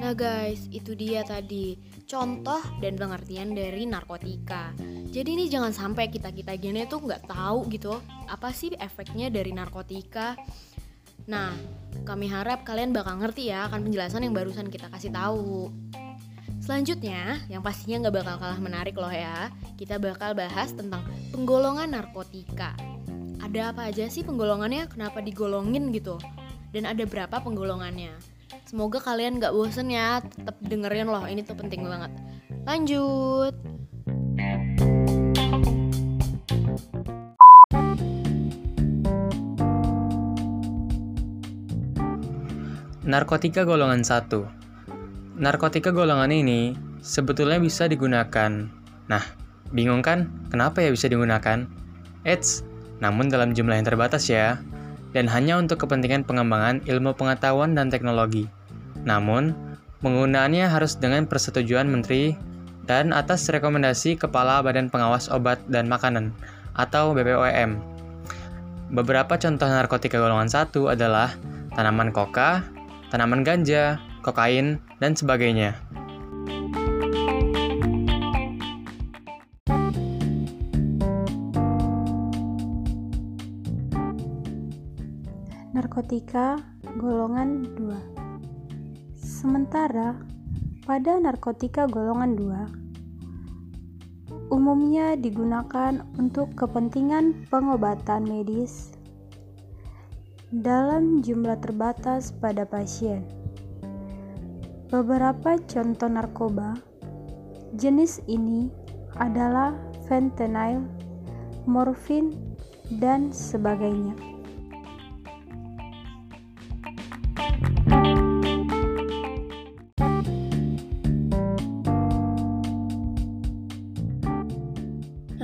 Nah guys, itu dia tadi contoh dan pengertian dari narkotika. Jadi ini jangan sampai kita kita gini tuh nggak tahu gitu apa sih efeknya dari narkotika. Nah, kami harap kalian bakal ngerti ya akan penjelasan yang barusan kita kasih tahu. Selanjutnya, yang pastinya nggak bakal kalah menarik loh ya, kita bakal bahas tentang penggolongan narkotika. Ada apa aja sih penggolongannya? Kenapa digolongin gitu? Dan ada berapa penggolongannya? Semoga kalian gak bosen ya, tetap dengerin loh, ini tuh penting banget. Lanjut. Narkotika golongan 1 Narkotika golongan ini sebetulnya bisa digunakan. Nah, bingung kan? Kenapa ya bisa digunakan? Eits, namun dalam jumlah yang terbatas ya, dan hanya untuk kepentingan pengembangan ilmu pengetahuan dan teknologi. Namun, penggunaannya harus dengan persetujuan Menteri dan atas rekomendasi Kepala Badan Pengawas Obat dan Makanan atau BPOM. Beberapa contoh narkotika golongan satu adalah tanaman koka, tanaman ganja, kokain, dan sebagainya. Narkotika golongan 2 Sementara pada narkotika golongan 2 umumnya digunakan untuk kepentingan pengobatan medis dalam jumlah terbatas pada pasien. Beberapa contoh narkoba jenis ini adalah fentanyl, morfin, dan sebagainya.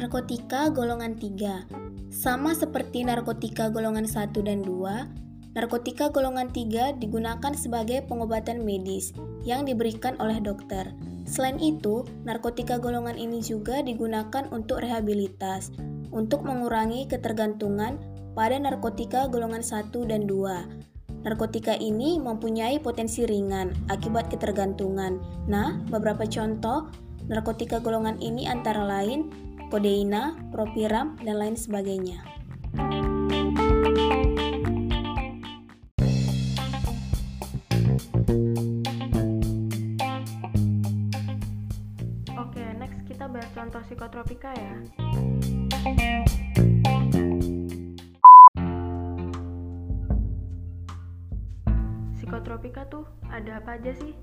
Narkotika golongan 3. Sama seperti narkotika golongan 1 dan 2, narkotika golongan 3 digunakan sebagai pengobatan medis yang diberikan oleh dokter. Selain itu, narkotika golongan ini juga digunakan untuk rehabilitas, untuk mengurangi ketergantungan pada narkotika golongan 1 dan 2. Narkotika ini mempunyai potensi ringan akibat ketergantungan. Nah, beberapa contoh narkotika golongan ini antara lain kodeina, propiram, dan lain sebagainya. Oke, next kita bahas contoh psikotropika ya. Psikotropika tuh ada apa aja sih?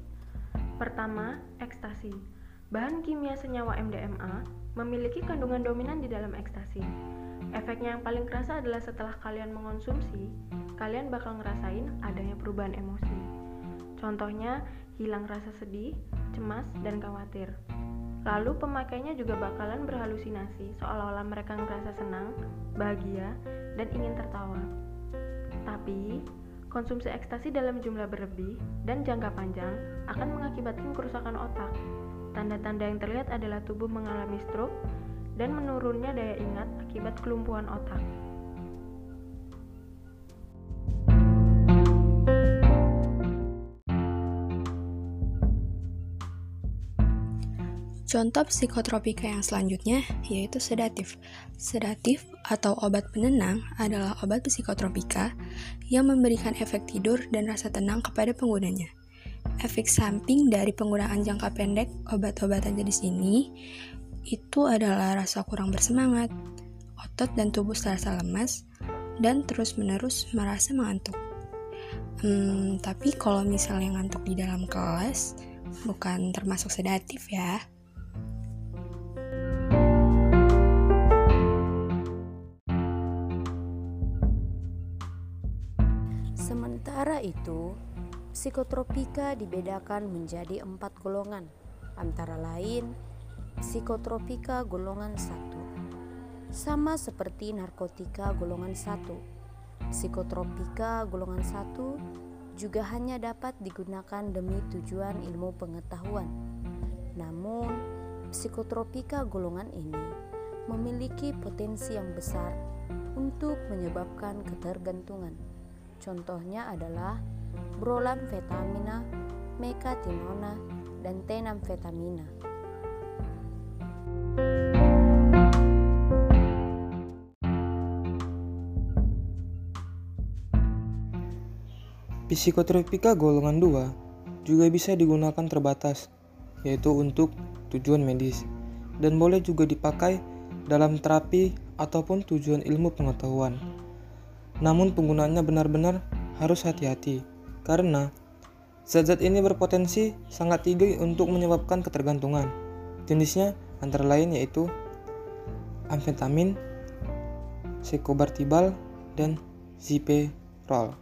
Pertama, ekstasi. Bahan kimia senyawa MDMA memiliki kandungan dominan di dalam ekstasi. Efeknya yang paling kerasa adalah setelah kalian mengonsumsi, kalian bakal ngerasain adanya perubahan emosi. Contohnya, hilang rasa sedih, cemas, dan khawatir. Lalu pemakainya juga bakalan berhalusinasi seolah-olah mereka ngerasa senang, bahagia, dan ingin tertawa. Tapi, konsumsi ekstasi dalam jumlah berlebih dan jangka panjang akan mengakibatkan kerusakan otak, Tanda-tanda yang terlihat adalah tubuh mengalami stroke dan menurunnya daya ingat akibat kelumpuhan otak. Contoh psikotropika yang selanjutnya yaitu sedatif. Sedatif atau obat penenang adalah obat psikotropika yang memberikan efek tidur dan rasa tenang kepada penggunanya. Efek samping dari penggunaan jangka pendek obat-obatan jenis ini itu adalah rasa kurang bersemangat, otot dan tubuh terasa lemas, dan terus-menerus merasa mengantuk. Hmm, tapi kalau misalnya ngantuk di dalam kelas, bukan termasuk sedatif ya. Sementara itu, Psikotropika dibedakan menjadi empat golongan, antara lain psikotropika golongan satu, Sama seperti narkotika golongan satu, psikotropika golongan satu juga hanya dapat digunakan demi tujuan ilmu pengetahuan. Namun, psikotropika golongan ini memiliki potensi yang besar untuk menyebabkan ketergantungan. Contohnya adalah brolamfetamina, mekatinona, dan tenamfetamina. Psikotropika golongan 2 juga bisa digunakan terbatas, yaitu untuk tujuan medis, dan boleh juga dipakai dalam terapi ataupun tujuan ilmu pengetahuan. Namun penggunaannya benar-benar harus hati-hati, karena zat-zat ini berpotensi sangat tinggi untuk menyebabkan ketergantungan. Jenisnya antara lain yaitu amfetamin, sekobartibal, dan ziperol.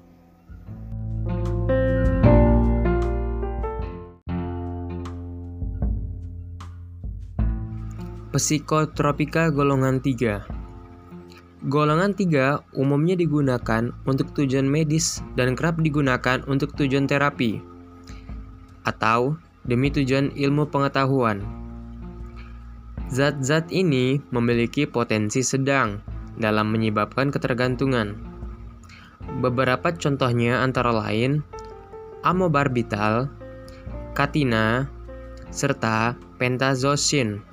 Psikotropika golongan 3 Golongan 3 umumnya digunakan untuk tujuan medis dan kerap digunakan untuk tujuan terapi atau demi tujuan ilmu pengetahuan. Zat-zat ini memiliki potensi sedang dalam menyebabkan ketergantungan. Beberapa contohnya antara lain amobarbital, katina, serta pentazocin.